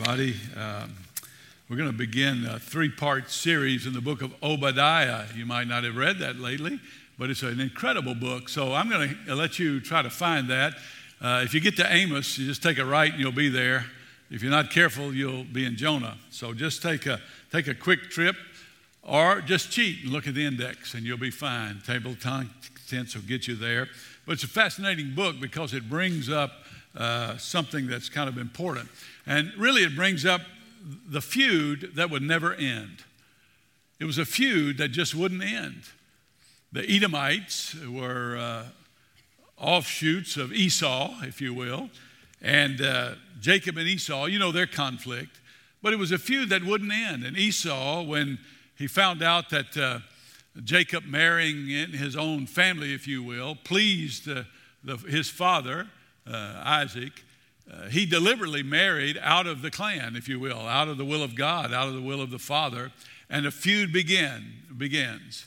everybody. Um, we're going to begin a three part series in the book of Obadiah. You might not have read that lately, but it's an incredible book. So I'm going to let you try to find that. Uh, if you get to Amos, you just take a right and you'll be there. If you're not careful, you'll be in Jonah. So just take a, take a quick trip or just cheat and look at the index and you'll be fine. Table of contents will get you there. But it's a fascinating book because it brings up uh, something that's kind of important. And really, it brings up the feud that would never end. It was a feud that just wouldn't end. The Edomites were uh, offshoots of Esau, if you will, and uh, Jacob and Esau, you know their conflict, but it was a feud that wouldn't end. And Esau, when he found out that uh, Jacob marrying in his own family, if you will, pleased uh, the, his father, uh, Isaac, uh, he deliberately married out of the clan, if you will, out of the will of God, out of the will of the Father, and a feud begin, begins.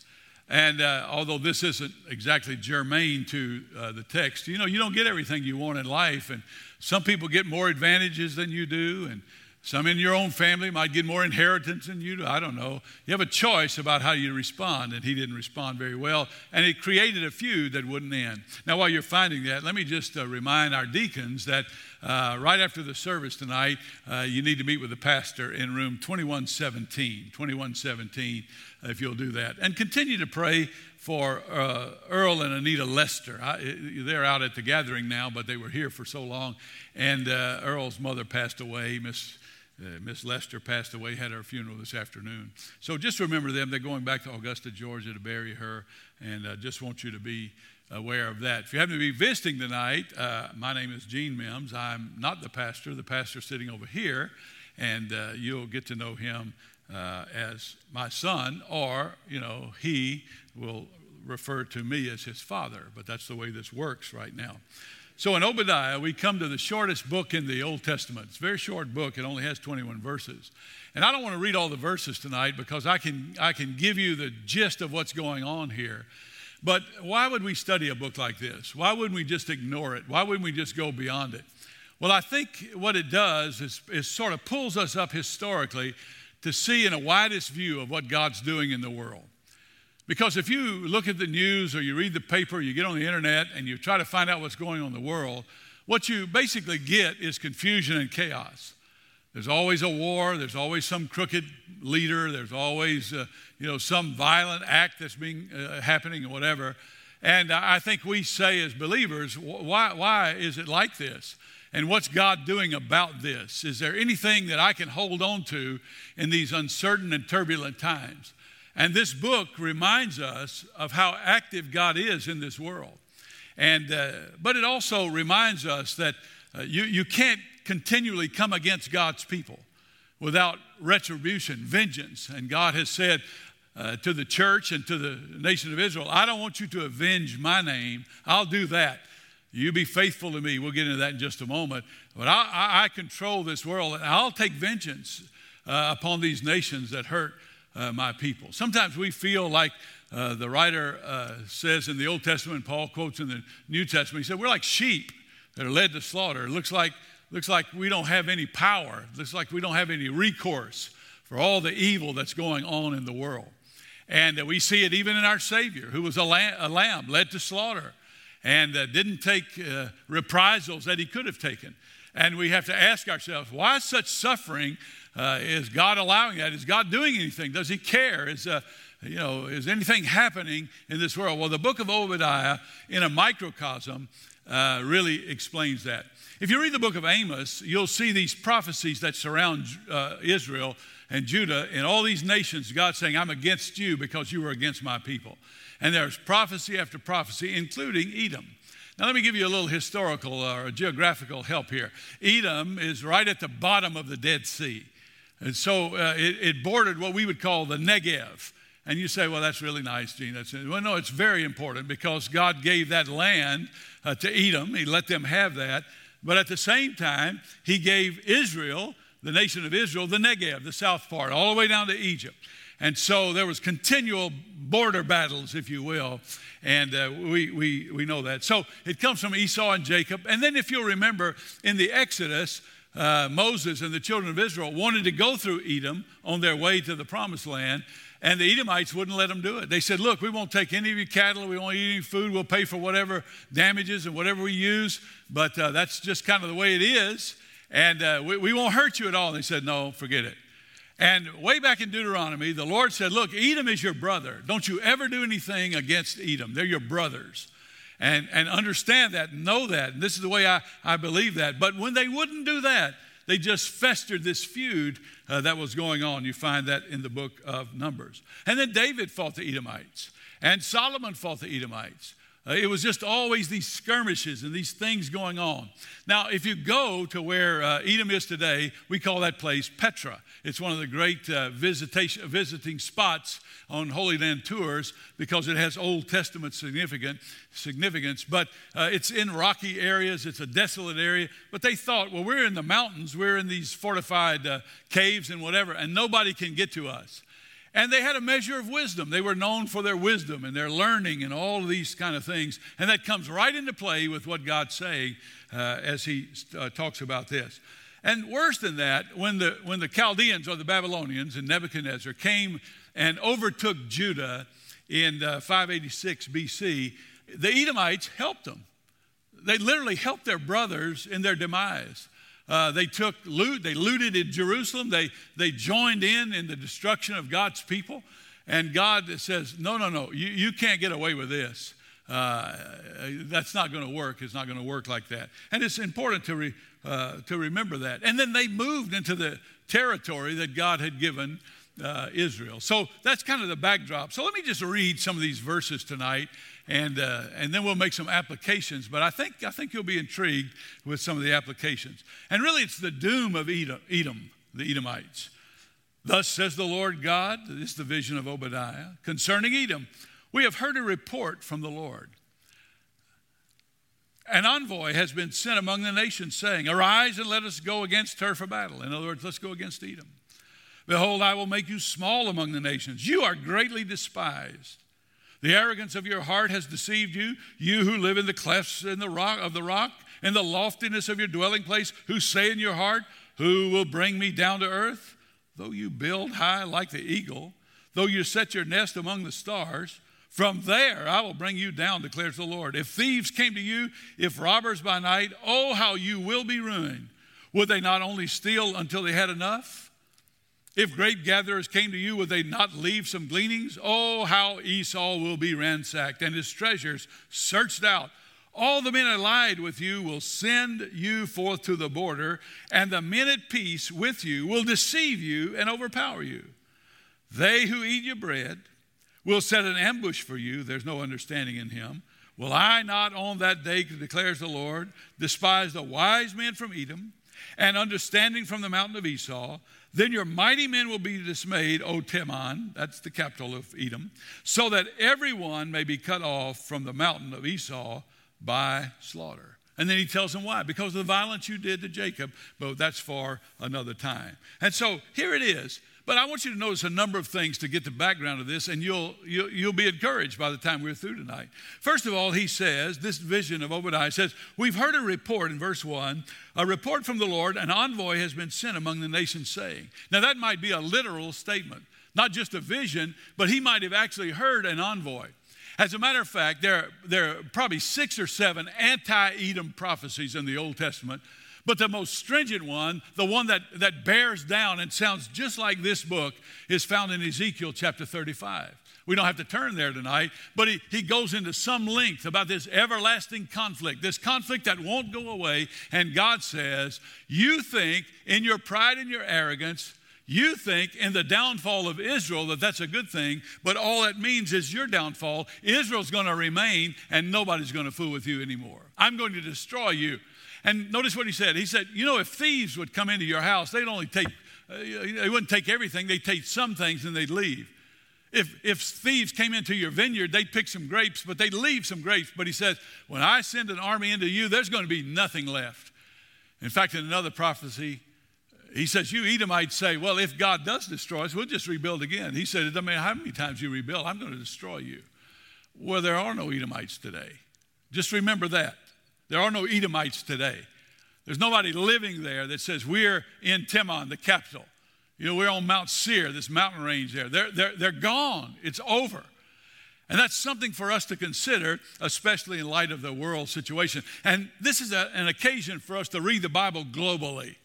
And uh, although this isn't exactly germane to uh, the text, you know, you don't get everything you want in life, and some people get more advantages than you do, and some in your own family might get more inheritance than you do. I don't know. You have a choice about how you respond, and he didn't respond very well. And it created a feud that wouldn't end. Now, while you're finding that, let me just uh, remind our deacons that uh, right after the service tonight, uh, you need to meet with the pastor in room 2117. 2117, if you'll do that. And continue to pray for uh, Earl and Anita Lester. I, they're out at the gathering now, but they were here for so long. And uh, Earl's mother passed away, Miss uh, Miss Lester passed away, had her funeral this afternoon. So just remember them. They're going back to Augusta, Georgia to bury her, and uh, just want you to be aware of that. If you happen to be visiting tonight, uh, my name is Gene Mims. I'm not the pastor, the pastor's sitting over here, and uh, you'll get to know him uh, as my son, or, you know, he will refer to me as his father, but that's the way this works right now. So in Obadiah, we come to the shortest book in the Old Testament. It's a very short book, it only has 21 verses. And I don't want to read all the verses tonight because I can, I can give you the gist of what's going on here. But why would we study a book like this? Why wouldn't we just ignore it? Why wouldn't we just go beyond it? Well, I think what it does is, is sort of pulls us up historically to see in a widest view of what God's doing in the world. Because if you look at the news or you read the paper, you get on the internet and you try to find out what's going on in the world, what you basically get is confusion and chaos. There's always a war, there's always some crooked leader, there's always uh, you know some violent act that's being uh, happening or whatever. And I think we say as believers, why, why is it like this? And what's God doing about this? Is there anything that I can hold on to in these uncertain and turbulent times? And this book reminds us of how active God is in this world. And, uh, but it also reminds us that uh, you, you can't continually come against God's people without retribution, vengeance. And God has said uh, to the church and to the nation of Israel, I don't want you to avenge my name. I'll do that. You be faithful to me. We'll get into that in just a moment. But I, I, I control this world, and I'll take vengeance uh, upon these nations that hurt uh, my people. Sometimes we feel like uh, the writer uh, says in the Old Testament, Paul quotes in the New Testament, he said, We're like sheep that are led to slaughter. It looks like, looks like we don't have any power, it looks like we don't have any recourse for all the evil that's going on in the world. And we see it even in our Savior, who was a lamb, a lamb led to slaughter and didn't take uh, reprisals that he could have taken. And we have to ask ourselves, why such suffering uh, is God allowing that? Is God doing anything? Does He care? Is, uh, you know, is anything happening in this world? Well, the book of Obadiah, in a microcosm, uh, really explains that. If you read the book of Amos, you'll see these prophecies that surround uh, Israel and Judah and all these nations. God saying, I'm against you because you were against my people. And there's prophecy after prophecy, including Edom. Now, let me give you a little historical or geographical help here. Edom is right at the bottom of the Dead Sea. And so uh, it, it, bordered what we would call the Negev. And you say, well, that's really nice, Gene. That's, well, no, it's very important because God gave that land uh, to Edom. He let them have that. But at the same time, He gave Israel, the nation of Israel, the Negev, the south part, all the way down to Egypt. And so there was continual border battles, if you will. And uh, we, we, we know that. So it comes from Esau and Jacob. And then if you'll remember in the Exodus, uh, Moses and the children of Israel wanted to go through Edom on their way to the promised land, and the Edomites wouldn't let them do it. They said, Look, we won't take any of your cattle, we won't eat any food, we'll pay for whatever damages and whatever we use, but uh, that's just kind of the way it is, and uh, we, we won't hurt you at all. And they said, No, forget it. And way back in Deuteronomy, the Lord said, Look, Edom is your brother. Don't you ever do anything against Edom. They're your brothers. And, and understand that, know that. And this is the way I, I believe that. But when they wouldn't do that, they just festered this feud uh, that was going on. You find that in the book of Numbers. And then David fought the Edomites, and Solomon fought the Edomites. Uh, it was just always these skirmishes and these things going on. Now, if you go to where uh, Edom is today, we call that place Petra. It's one of the great uh, visitation, visiting spots on Holy Land tours because it has Old Testament significant, significance. But uh, it's in rocky areas, it's a desolate area. But they thought, well, we're in the mountains, we're in these fortified uh, caves and whatever, and nobody can get to us. And they had a measure of wisdom. They were known for their wisdom and their learning and all these kind of things. And that comes right into play with what God's saying uh, as He uh, talks about this. And worse than that, when the, when the Chaldeans or the Babylonians and Nebuchadnezzar came and overtook Judah in uh, 586 BC, the Edomites helped them. They literally helped their brothers in their demise. Uh, they took loot, they looted in Jerusalem, they, they joined in in the destruction of God's people. And God says, No, no, no, you, you can't get away with this. Uh, that's not going to work. It's not going to work like that. And it's important to, re, uh, to remember that. And then they moved into the territory that God had given uh, Israel. So that's kind of the backdrop. So let me just read some of these verses tonight and, uh, and then we'll make some applications. But I think, I think you'll be intrigued with some of the applications. And really, it's the doom of Edom, Edom the Edomites. Thus says the Lord God, this is the vision of Obadiah, concerning Edom. We have heard a report from the Lord. An envoy has been sent among the nations, saying, Arise and let us go against her for battle. In other words, let's go against Edom. Behold, I will make you small among the nations. You are greatly despised. The arrogance of your heart has deceived you, you who live in the clefts in the rock of the rock, and the loftiness of your dwelling place, who say in your heart, Who will bring me down to earth? Though you build high like the eagle, though you set your nest among the stars, from there I will bring you down, declares the Lord. If thieves came to you, if robbers by night, oh, how you will be ruined. Would they not only steal until they had enough? If grape gatherers came to you, would they not leave some gleanings? Oh, how Esau will be ransacked and his treasures searched out. All the men allied with you will send you forth to the border, and the men at peace with you will deceive you and overpower you. They who eat your bread will set an ambush for you. There's no understanding in him. Will I not on that day, declares the Lord, despise the wise men from Edom and understanding from the mountain of Esau? Then your mighty men will be dismayed, O Teman, that's the capital of Edom, so that everyone may be cut off from the mountain of Esau by slaughter. And then he tells them why. Because of the violence you did to Jacob, but that's for another time. And so here it is. But I want you to notice a number of things to get the background of this, and you'll, you'll, you'll, be encouraged by the time we're through tonight. First of all, he says, this vision of Obadiah says, We've heard a report in verse 1, a report from the Lord, an envoy has been sent among the nations saying. Now, that might be a literal statement, not just a vision, but he might have actually heard an envoy. As a matter of fact, there, there are probably six or seven anti Edom prophecies in the Old Testament but the most stringent one, the one that, that bears down and sounds just like this book, is found in Ezekiel chapter 35. We don't have to turn there tonight, but he, he goes into some length about this everlasting conflict, this conflict that won't go away. And God says, You think in your pride and your arrogance, you think in the downfall of Israel that that's a good thing, but all it means is your downfall. Israel's going to remain, and nobody's going to fool with you anymore. I'm going to destroy you. And notice what he said. He said, You know, if thieves would come into your house, they'd only take, uh, they wouldn't take everything, they'd take some things and they'd leave. If, if thieves came into your vineyard, they'd pick some grapes, but they'd leave some grapes. But he says, When I send an army into you, there's going to be nothing left. In fact, in another prophecy, he says, You Edomites say, Well, if God does destroy us, we'll just rebuild again. He said, It doesn't matter how many times you rebuild, I'm going to destroy you. Well, there are no Edomites today. Just remember that. There are no Edomites today. There's nobody living there that says we're in Teman, the capital. You know, we're on Mount Seir, this mountain range there. They're, they're, they're gone. It's over. And that's something for us to consider, especially in light of the world situation. And this is a, an occasion for us to read the Bible globally,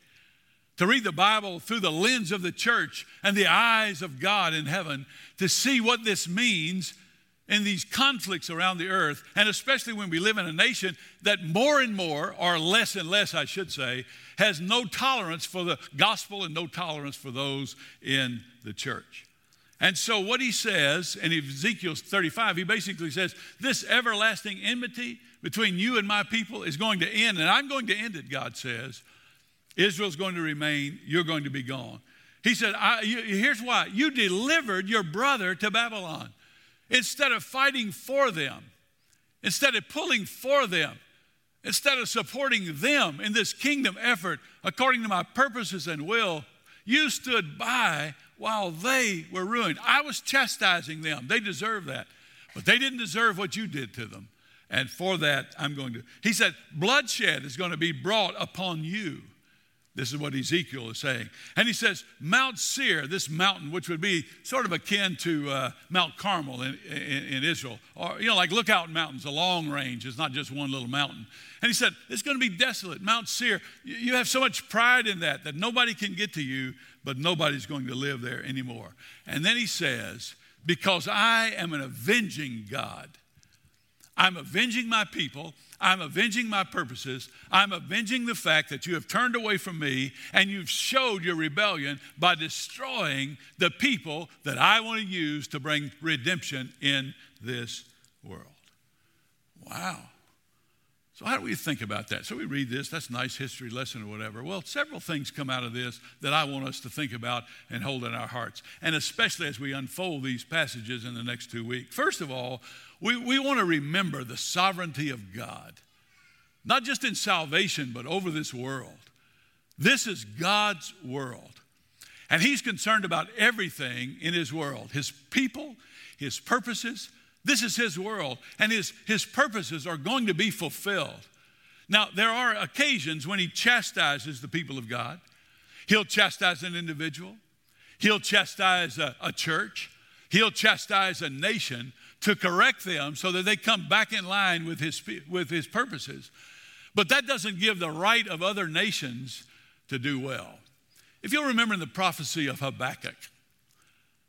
to read the Bible through the lens of the church and the eyes of God in heaven, to see what this means in these conflicts around the earth, and especially when we live in a nation that more and more, or less and less, I should say, has no tolerance for the gospel and no tolerance for those in the church. And so, what he says in Ezekiel 35, he basically says, This everlasting enmity between you and my people is going to end, and I'm going to end it, God says. Israel's going to remain, you're going to be gone. He said, you, Here's why you delivered your brother to Babylon instead of fighting for them, instead of pulling for them, instead of supporting them in this kingdom effort according to my purposes and will, you stood by while they were ruined. I was chastising them. They deserve that. But they didn't deserve what you did to them. And for that, I'm going to. He said, bloodshed is going to be brought upon you. This is what Ezekiel is saying. And he says, Mount Seir, this mountain, which would be sort of akin to uh, Mount Carmel in, in, in, Israel, or, you know, like Lookout Mountains, a long range. It's not just one little mountain. And he said, It's going to be desolate. Mount Seir, you have so much pride in that that nobody can get to you, but nobody's going to live there anymore. And then he says, Because I am an avenging God. I'm avenging my people. I'm avenging my purposes. I'm avenging the fact that you have turned away from me and you've showed your rebellion by destroying the people that I want to use to bring redemption in this world. Wow. So, how do we think about that? So, we read this, that's a nice history lesson or whatever. Well, several things come out of this that I want us to think about and hold in our hearts, and especially as we unfold these passages in the next two weeks. First of all, we, we want to remember the sovereignty of God, not just in salvation, but over this world. This is God's world. And He's concerned about everything in His world His people, His purposes, this is his world, and his, his purposes are going to be fulfilled. Now, there are occasions when he chastises the people of God. He'll chastise an individual, he'll chastise a, a church, he'll chastise a nation to correct them so that they come back in line with his, with his purposes. But that doesn't give the right of other nations to do well. If you'll remember in the prophecy of Habakkuk,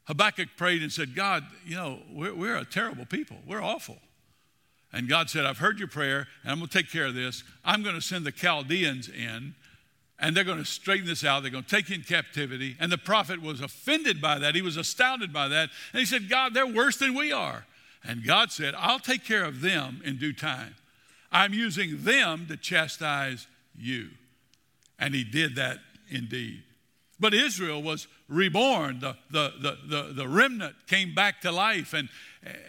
Habakkuk prayed and said, God, you know, we're, we're a terrible people. We're awful. And God said, I've heard your prayer, and I'm going to take care of this. I'm going to send the Chaldeans in, and they're going to straighten this out. They're going to take you in captivity. And the prophet was offended by that. He was astounded by that. And he said, God, they're worse than we are. And God said, I'll take care of them in due time. I'm using them to chastise you. And he did that indeed. But Israel was reborn. The, the, the, the, the remnant came back to life and,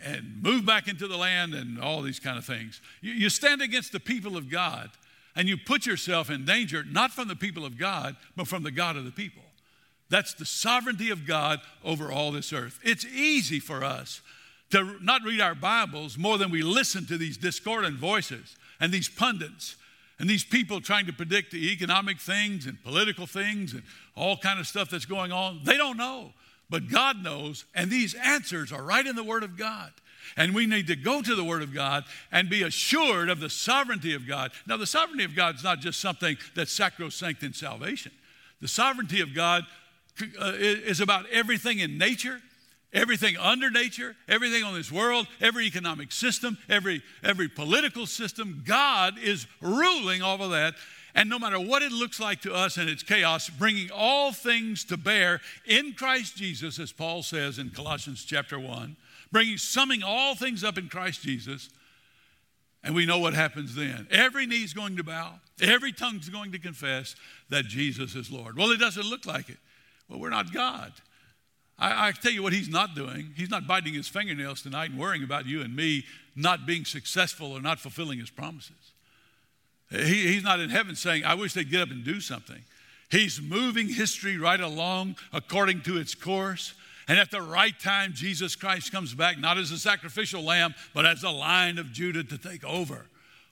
and moved back into the land and all these kind of things. You, you stand against the people of God and you put yourself in danger, not from the people of God, but from the God of the people. That's the sovereignty of God over all this earth. It's easy for us to not read our Bibles more than we listen to these discordant voices and these pundits and these people trying to predict the economic things and political things and all kind of stuff that's going on, they don't know. But God knows, and these answers are right in the Word of God. And we need to go to the Word of God and be assured of the sovereignty of God. Now, the sovereignty of God is not just something that's sacrosanct in salvation. The sovereignty of God uh, is about everything in nature Everything under nature, everything on this world, every economic system, every, every political system, God is ruling all of that. And no matter what it looks like to us in its chaos, bringing all things to bear in Christ Jesus, as Paul says in Colossians chapter 1, bringing, summing all things up in Christ Jesus. And we know what happens then. Every knee is going to bow, every tongue is going to confess that Jesus is Lord. Well, it doesn't look like it. Well, we're not God. I, I tell you what he's not doing. He's not biting his fingernails tonight and worrying about you and me not being successful or not fulfilling his promises. He, he's not in heaven saying, I wish they'd get up and do something. He's moving history right along according to its course. And at the right time, Jesus Christ comes back, not as a sacrificial lamb, but as a lion of Judah to take over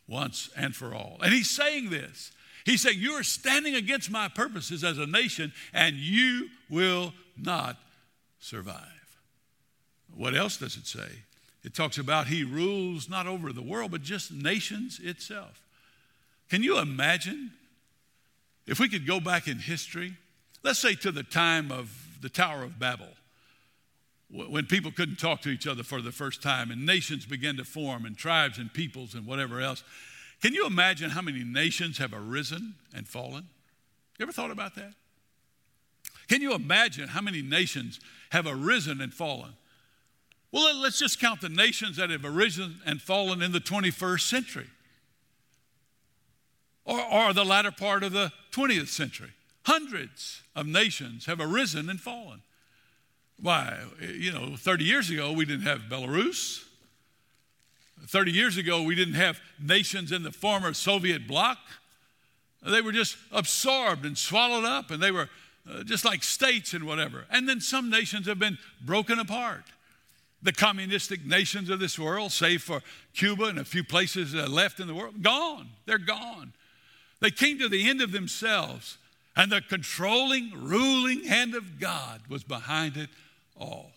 once and for all. And he's saying this. He's saying, You are standing against my purposes as a nation, and you will not survive. What else does it say? It talks about he rules not over the world, but just nations itself. Can you imagine if we could go back in history, let's say to the time of the Tower of Babel, when people couldn't talk to each other for the first time and nations began to form and tribes and peoples and whatever else. Can you imagine how many nations have arisen and fallen? You ever thought about that? Can you imagine how many nations have arisen and fallen? Well, let's just count the nations that have arisen and fallen in the 21st century or, or the latter part of the 20th century. Hundreds of nations have arisen and fallen. Why, you know, 30 years ago, we didn't have Belarus. 30 years ago, we didn't have nations in the former Soviet bloc. They were just absorbed and swallowed up, and they were uh, just like states and whatever. And then some nations have been broken apart. The communistic nations of this world, save for Cuba and a few places left in the world, gone. They're gone. They came to the end of themselves, and the controlling, ruling hand of God was behind it all.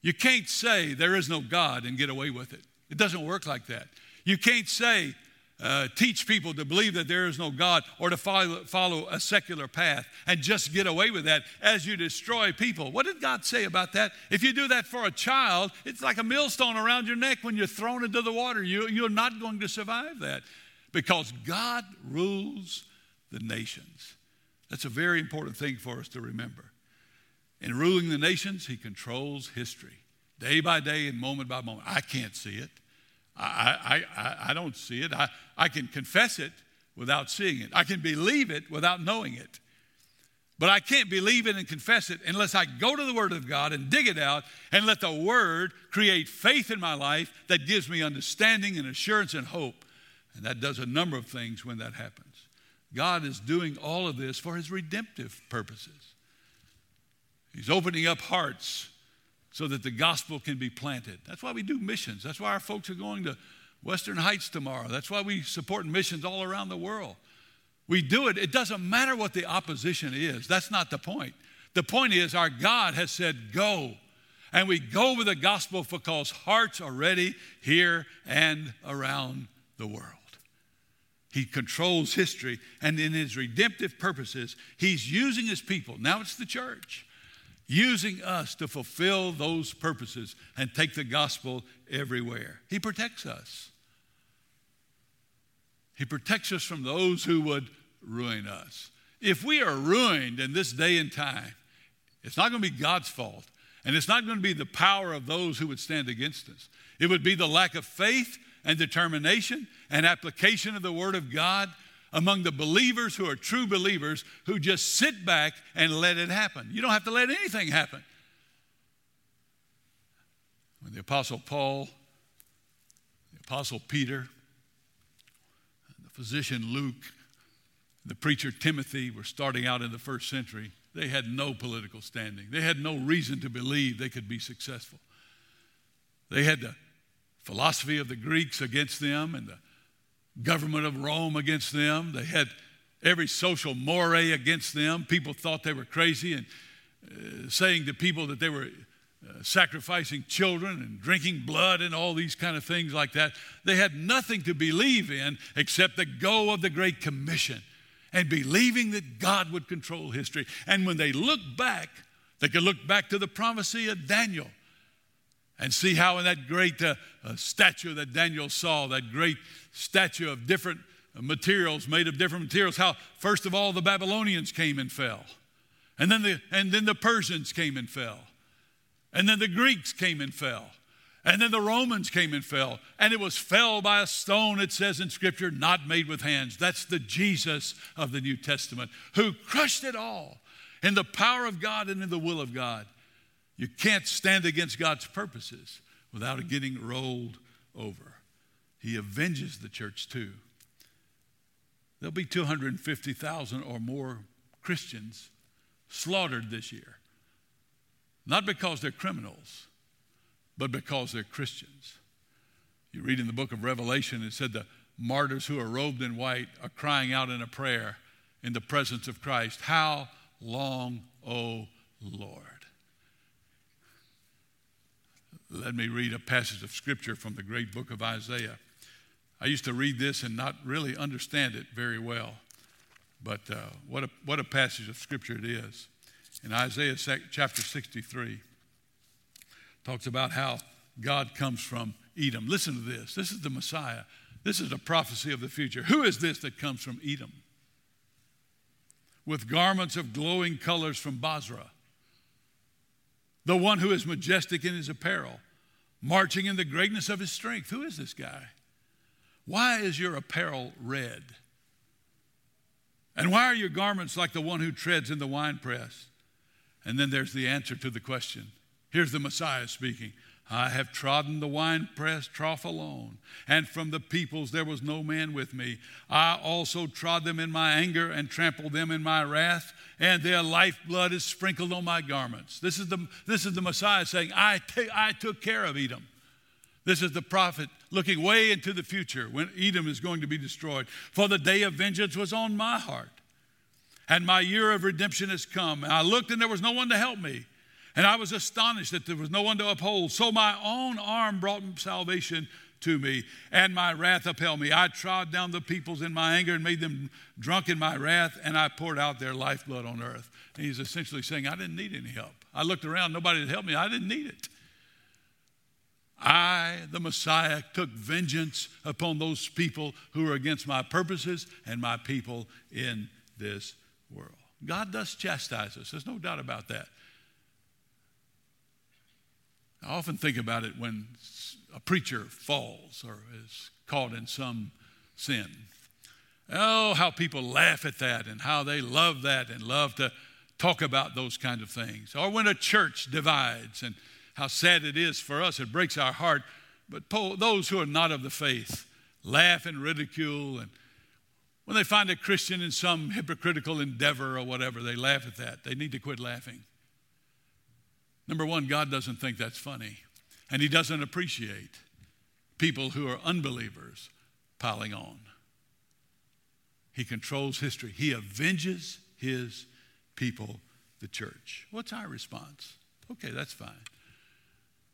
You can't say there is no God and get away with it. It doesn't work like that. You can't say, uh, teach people to believe that there is no God or to follow, follow a secular path and just get away with that as you destroy people. What did God say about that? If you do that for a child, it's like a millstone around your neck when you're thrown into the water. You, you're not going to survive that because God rules the nations. That's a very important thing for us to remember. In ruling the nations, He controls history day by day and moment by moment. I can't see it. I, I, I, don't see it. I, I can confess it without seeing it. I can believe it without knowing it. But I can't believe it and confess it unless I go to the Word of God and dig it out and let the Word create faith in my life that gives me understanding and assurance and hope and that does a number of things when that happens. God is doing all of this for his redemptive purposes. He's opening up hearts so that the gospel can be planted. That's why we do missions. That's why our folks are going to Western Heights tomorrow. That's why we support missions all around the world. We do it, it doesn't matter what the opposition is. That's not the point. The point is, our God has said, go. And we go with the gospel because hearts are ready here and around the world. He controls history, and in his redemptive purposes, he's using his people. Now it's the church, using us to fulfill those purposes and take the gospel everywhere. He protects us. He protects us from those who would ruin us. If we are ruined in this day and time, it's not going to be God's fault, and it's not going to be the power of those who would stand against us. It would be the lack of faith and determination and application of the Word of God among the believers who are true believers who just sit back and let it happen. You don't have to let anything happen. When the Apostle Paul, the Apostle Peter, the physician Luke, the preacher Timothy were starting out in the first century, they had no political standing. They had no reason to believe they could be successful. They had the philosophy of the Greeks against them and the government of Rome against them. They had every social moray against them. People thought they were crazy and uh, saying to people that they were uh, sacrificing children and drinking blood and all these kind of things like that. They had nothing to believe in except the go of the Great Commission and believing that God would control history. And when they look back, they could look back to the prophecy of Daniel and see how in that great uh, uh, statue that Daniel saw, that great statue of different materials, made of different materials, how first of all the Babylonians came and fell. And then the, and then the Persians came and fell. And then the Greeks came and fell. And then the Romans came and fell. And it was fell by a stone, it says in Scripture, not made with hands. That's the Jesus of the New Testament who crushed it all in the power of God and in the will of God. You can't stand against God's purposes without getting rolled over. He avenges the church too. There'll be 250,000 or more Christians slaughtered this year. Not because they're criminals, but because they're Christians. You read in the book of Revelation, it said the martyrs who are robed in white are crying out in a prayer in the presence of Christ How long, O Lord? Let me read a passage of scripture from the great book of Isaiah. I used to read this and not really understand it very well, but uh, what, a, what a passage of scripture it is. In Isaiah chapter 63, talks about how God comes from Edom. Listen to this. This is the Messiah. This is a prophecy of the future. Who is this that comes from Edom? With garments of glowing colors from Bozrah. The one who is majestic in his apparel, marching in the greatness of his strength. Who is this guy? Why is your apparel red? And why are your garments like the one who treads in the winepress? And then there's the answer to the question. Here's the Messiah speaking. I have trodden the winepress trough alone, and from the peoples there was no man with me. I also trod them in my anger and trampled them in my wrath, and their lifeblood is sprinkled on my garments. This is the, this is the Messiah saying, I, t- I took care of Edom. This is the prophet looking way into the future when Edom is going to be destroyed. For the day of vengeance was on my heart, and my year of redemption has come. And I looked, and there was no one to help me. And I was astonished that there was no one to uphold. So my own arm brought salvation to me, and my wrath upheld me. I trod down the peoples in my anger and made them drunk in my wrath, and I poured out their lifeblood on earth. And he's essentially saying, I didn't need any help. I looked around, nobody had helped me. I didn't need it. I, the Messiah, took vengeance upon those people who are against my purposes and my people in this world. God does chastise us, there's no doubt about that. I often think about it when a preacher falls or is caught in some sin. Oh, how people laugh at that and how they love that and love to talk about those kind of things. Or when a church divides and how sad it is for us, it breaks our heart. But those who are not of the faith laugh and ridicule. And when they find a Christian in some hypocritical endeavor or whatever, they laugh at that. They need to quit laughing. Number one, God doesn't think that's funny, and He doesn't appreciate people who are unbelievers piling on. He controls history, He avenges His people, the church. What's our response? Okay, that's fine.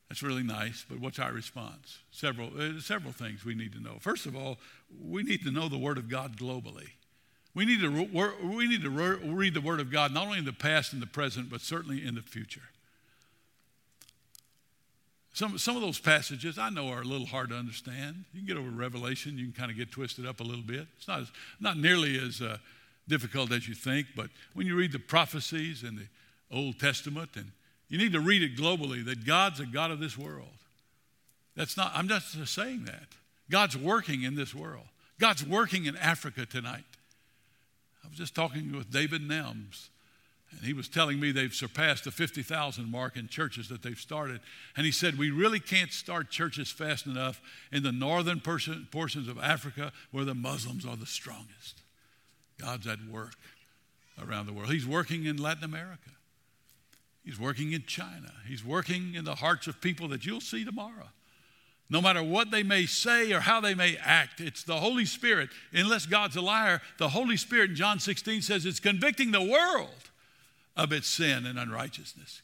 That's really nice, but what's our response? Several, uh, several things we need to know. First of all, we need to know the Word of God globally. We need to, re- we need to re- read the Word of God not only in the past and the present, but certainly in the future. Some, some of those passages I know are a little hard to understand. You can get over Revelation, you can kind of get twisted up a little bit. It's not, as, not nearly as uh, difficult as you think, but when you read the prophecies in the Old Testament, and you need to read it globally that God's a God of this world. That's not, I'm not just saying that. God's working in this world. God's working in Africa tonight. I was just talking with David Nelms and he was telling me they've surpassed the 50,000 mark in churches that they've started. And he said, We really can't start churches fast enough in the northern portions of Africa where the Muslims are the strongest. God's at work around the world. He's working in Latin America, He's working in China, He's working in the hearts of people that you'll see tomorrow. No matter what they may say or how they may act, it's the Holy Spirit. Unless God's a liar, the Holy Spirit in John 16 says it's convicting the world of its sin and unrighteousness,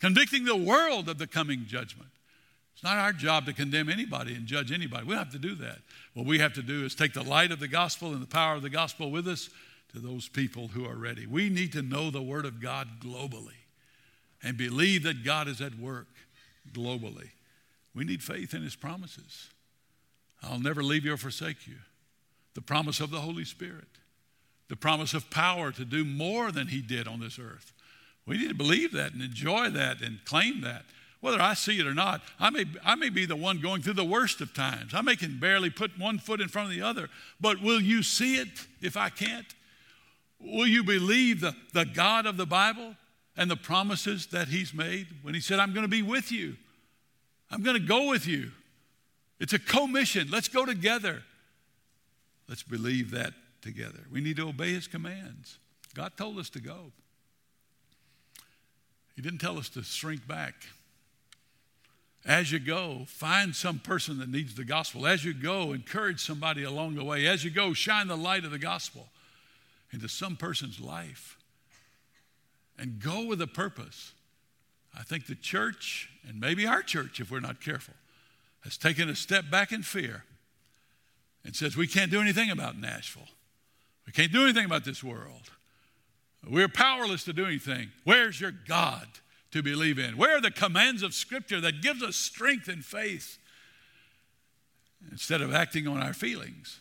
convicting the world of the coming judgment. It's not our job to condemn anybody and judge anybody. We don't have to do that. What we have to do is take the light of the gospel and the power of the gospel with us to those people who are ready. We need to know the Word of God globally and believe that God is at work globally. We need faith in His promises. I'll never leave you or forsake you. The promise of the Holy Spirit the promise of power to do more than he did on this earth. We need to believe that and enjoy that and claim that. Whether I see it or not, I may, I may be the one going through the worst of times. I may can barely put one foot in front of the other. But will you see it if I can't? Will you believe the, the God of the Bible and the promises that He's made when He said, I'm going to be with you? I'm going to go with you. It's a commission. Let's go together. Let's believe that together. We need to obey his commands. God told us to go. He didn't tell us to shrink back. As you go, find some person that needs the gospel. As you go, encourage somebody along the way. As you go, shine the light of the gospel into some person's life. And go with a purpose. I think the church, and maybe our church, if we're not careful, has taken a step back in fear and says, We can't do anything about Nashville. We can't do anything about this world. We're powerless to do anything. Where's your God to believe in? Where are the commands of Scripture that gives us strength and faith? Instead of acting on our feelings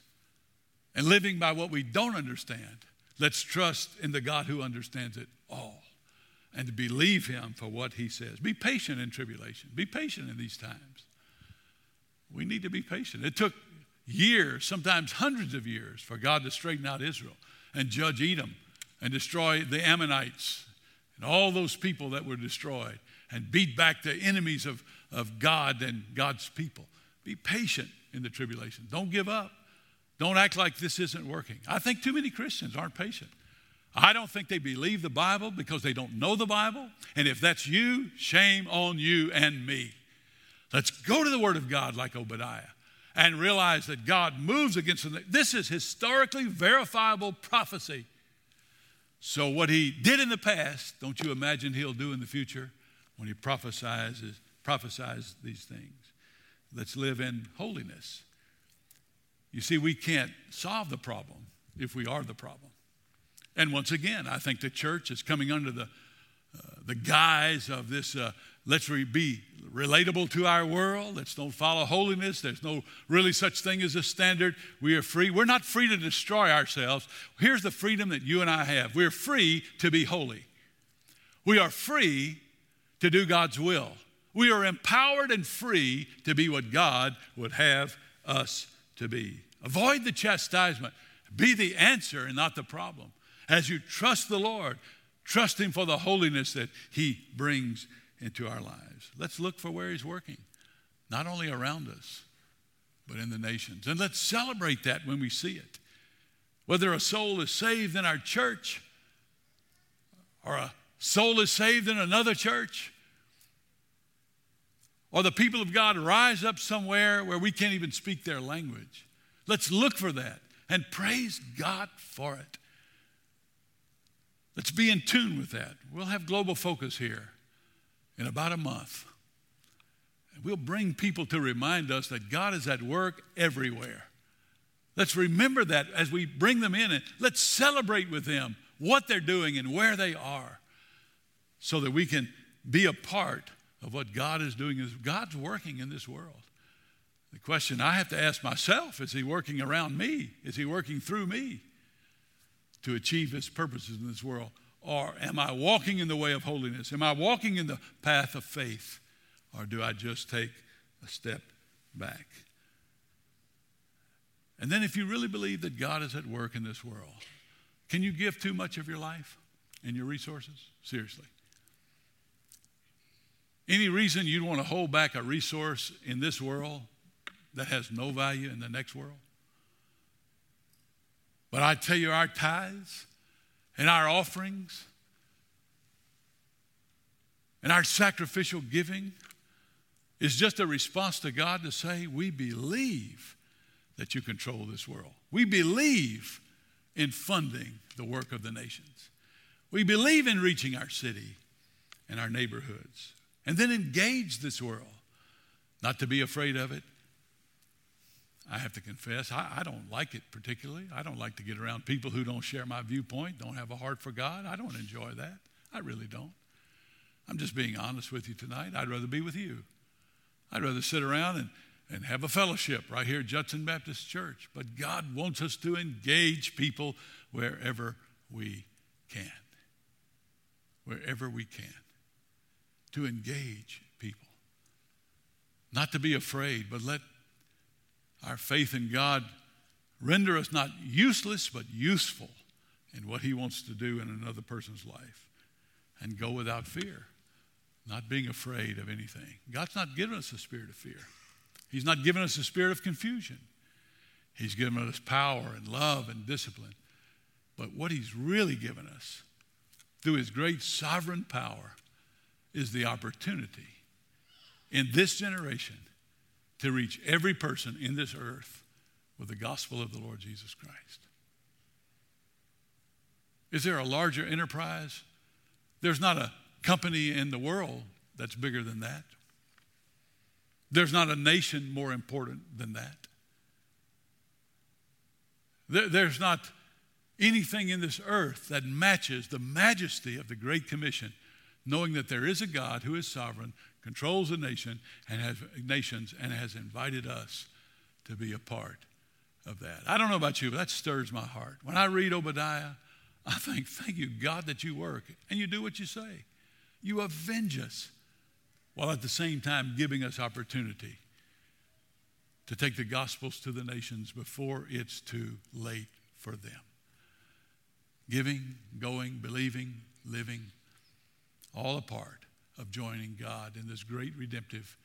and living by what we don't understand, let's trust in the God who understands it all and to believe Him for what He says. Be patient in tribulation, be patient in these times. We need to be patient. It took years, sometimes hundreds of years, for God to straighten out Israel and judge Edom and destroy the Ammonites and all those people that were destroyed and beat back the enemies of, of God and God's people. Be patient in the tribulation. Don't give up. Don't act like this isn't working. I think too many Christians aren't patient. I don't think they believe the Bible because they don't know the Bible. And if that's you, shame on you and me. Let's go to the Word of God like Obadiah and realize that God moves against them. This is historically verifiable prophecy. So, what he did in the past, don't you imagine he'll do in the future when he prophesies, prophesies these things? Let's live in holiness. You see, we can't solve the problem if we are the problem. And once again, I think the church is coming under the, uh, the guise of this uh, let's re- be relatable to our world. Let's don't follow holiness. There's no really such thing as a standard. We are free. We're not free to destroy ourselves. Here's the freedom that you and I have we're free to be holy. We are free to do God's will. We are empowered and free to be what God would have us to be. Avoid the chastisement. Be the answer and not the problem. As you trust the Lord, trust Him for the holiness that He brings into our lives. Let's look for where He's working, not only around us, but in the nations. And let's celebrate that when we see it. Whether a soul is saved in our church or a soul is saved in another church, or the people of God rise up somewhere where we can't even speak their language. Let's look for that and praise God for it. Let's be in tune with that. We'll have global focus here in about a month. We'll bring people to remind us that God is at work everywhere. Let's remember that as we bring them in and let's celebrate with them what they're doing and where they are so that we can be a part of what God is doing. God's working in this world. The question I have to ask myself is He working around me? Is He working through me to achieve His purposes in this world? Or am I walking in the way of holiness? Am I walking in the path of faith? Or do I just take a step back? And then, if you really believe that God is at work in this world, can you give too much of your life and your resources? Seriously. Any reason you'd want to hold back a resource in this world that has no value in the next world? But I tell you, our tithes and our offerings and our sacrificial giving is just a response to God to say, We believe that you control this world. We believe in funding the work of the nations. We believe in reaching our city and our neighborhoods and then engage this world, not to be afraid of it, I have to confess, I, I, don't like it particularly. I don't like to get around people who don't share my viewpoint, don't have a heart for God. I don't enjoy that. I really don't. I'm just being honest with you tonight. I'd rather be with you. I'd rather sit around and, and have a fellowship right here at Judson Baptist Church. But God wants us to engage people wherever we can. Wherever we can. To engage people. Not to be afraid, but let our faith in God render us not useless, but useful in what He wants to do in another person's life. And go without fear, not being afraid of anything. God's not given us a spirit of fear, He's not given us a spirit of confusion. He's given us power and love and discipline. But what He's really given us through His great sovereign power is the opportunity in this generation to reach every person in this earth with the gospel of the Lord Jesus Christ. Is there a larger enterprise? There's not a company in the world that's bigger than that. There's not a nation more important than that. There's not anything in this earth that matches the majesty of the Great Commission, knowing that there is a God who is sovereign, controls the nation and has nations, and has invited us to be a part of that. I don't know about you, but that stirs my heart. When I read Obadiah, I think, thank you, God, that you work and you do what you say. You avenge us while at the same time giving us opportunity to take the gospels to the nations before it's too late for them. Giving, going, believing, living, all a part of joining God in this great redemptive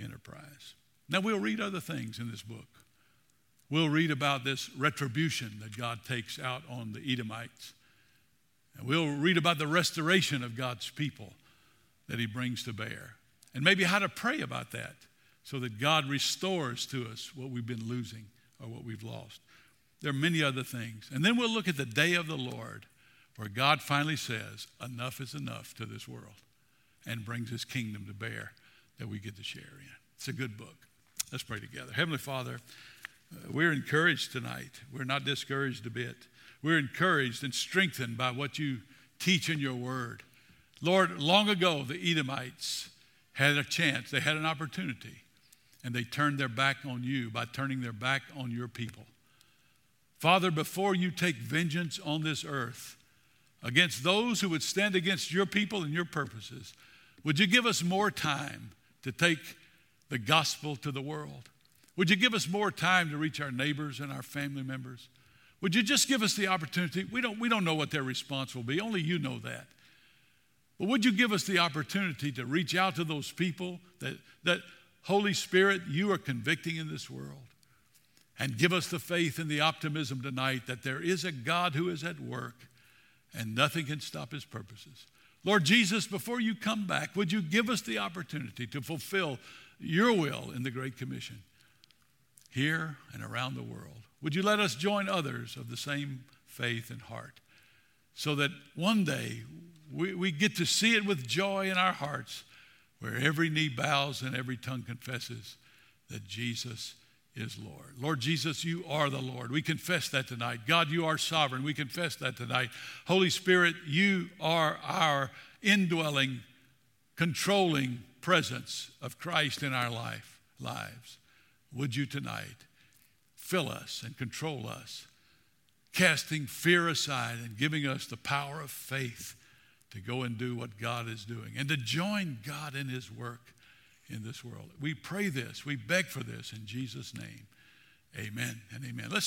enterprise. Now, we'll read other things in this book. We'll read about this retribution that God takes out on the Edomites. And we'll read about the restoration of God's people that He brings to bear. And maybe how to pray about that so that God restores to us what we've been losing or what we've lost. There are many other things. And then we'll look at the day of the Lord where God finally says, Enough is enough to this world and brings his kingdom to bear that we get to share in. It's a good book. Let's pray together. Heavenly Father, uh, we're encouraged tonight. We're not discouraged a bit. We're encouraged and strengthened by what you teach in your word. Lord, long ago, the Edomites had a chance, they had an opportunity and they turned their back on you by turning their back on your people. Father, before you take vengeance on this earth against those who would stand against your people and your purposes, would you give us more time to take the gospel to the world? Would you give us more time to reach our neighbors and our family members? Would you just give us the opportunity? We don't, we don't know what their response will be, only you know that. But would you give us the opportunity to reach out to those people that, that Holy Spirit, you are convicting in this world. And give us the faith and the optimism tonight that there is a God who is at work and nothing can stop his purposes. Lord Jesus, before you come back, would you give us the opportunity to fulfill your will in the Great Commission here and around the world? Would you let us join others of the same faith and heart so that one day we, we get to see it with joy in our hearts where every knee bows and every tongue confesses that Jesus is Lord. Lord Jesus, you are the Lord. We confess that tonight. God, you are sovereign. We confess that tonight. Holy Spirit, you are our indwelling, controlling presence of Christ in our life, lives. Would you tonight fill us and control us, casting fear aside and giving us the power of faith to go and do what God is doing and to join God in His work in this world. We pray this, we beg for this in Jesus' name. Amen and amen. Let's